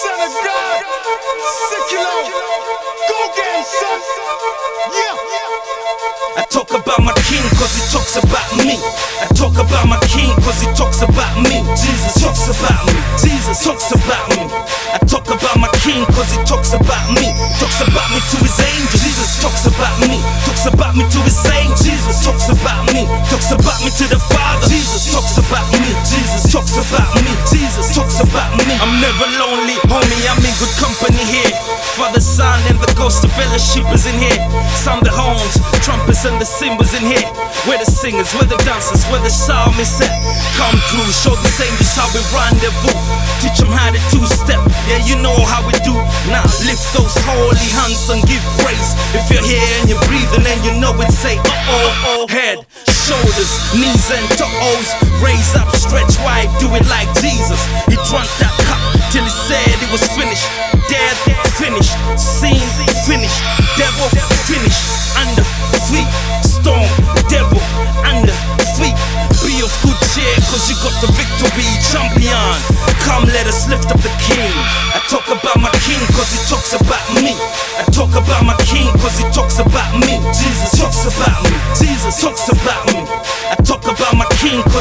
Son of God, go get son. Yeah. I talk about my he talks about me. I talk about my he talks about me. Jesus talks about me. Jesus talks about me. I talk about my he talks about me. Talks about me to his angels. Jesus talks about me. Talks about me to his. Jesus talks about me. Talks about me to the Father. Talks about me. Jesus talks about me. Jesus talks about me. I'm never lonely, homie. I'm in good company here. Father, Son, and the ghost of fellowship is in here. Sound the horns, trumpets, and the cymbals in here. We're the singers, we're the dancers, we're the psalmists. at. Come through, show the angels how we rendezvous. Teach them how to two step, yeah, you know how we do. Now lift those holy hands and give praise. If you're here and you're breathing, and you know it, say, uh oh, oh, head. Shoulders, knees and toes, raise up, stretch wide, do it like Jesus. He drunk that cup till he said it was finished. Dead, finished, seen, finished, devil, finished, under feet, storm, devil, under feet. Be of good cheer, cause you got the victory, champion. Come, let us lift up the king. I talk about my king, cause he talks about me. I talk about my king, cause he talks about me.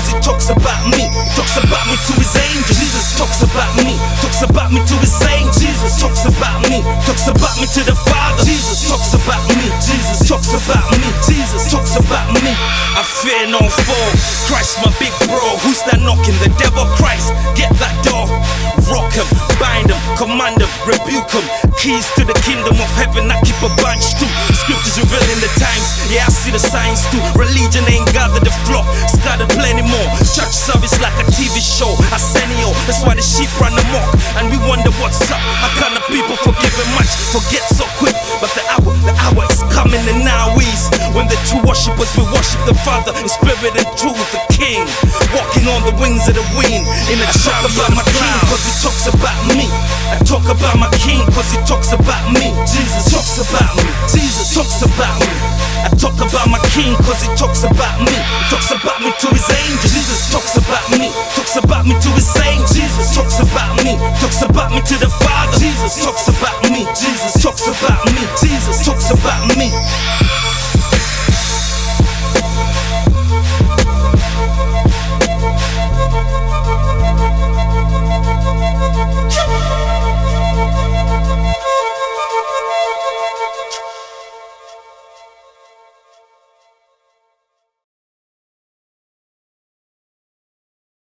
He talks about me. Talks about me to his angels. Jesus talks about me. Talks about me to his saints. Jesus talks about me. Talks about me to the Father. Jesus talks about me. Jesus talks about me. Jesus talks about me. I fear no foe. Christ, my big bro. Who's that knocking? The devil, Christ. Get that door. Rock him, bind him, command him, rebuke him. Keys to the kingdom of heaven, I keep a bunch too. Scriptures revealing the times, yeah, I see the signs too. Religion ain't gathered the flock, what's up. How kind of people forgiving much, forget so quick. But the hour, the hour is coming, and now is when the true worshippers will worship the Father in spirit and truth, the King. Walking on the wings of the wind in a talk about my king, cause he talks about me. I talk about my king, cause he talks about me. Jesus talks about me. Jesus talks about me. I talk about my king, cause he talks about me. He Talks about me to his angels. Jesus talks about me. Talks about me to his saints. Talks about me to the Father. Jesus talks about me. Jesus talks about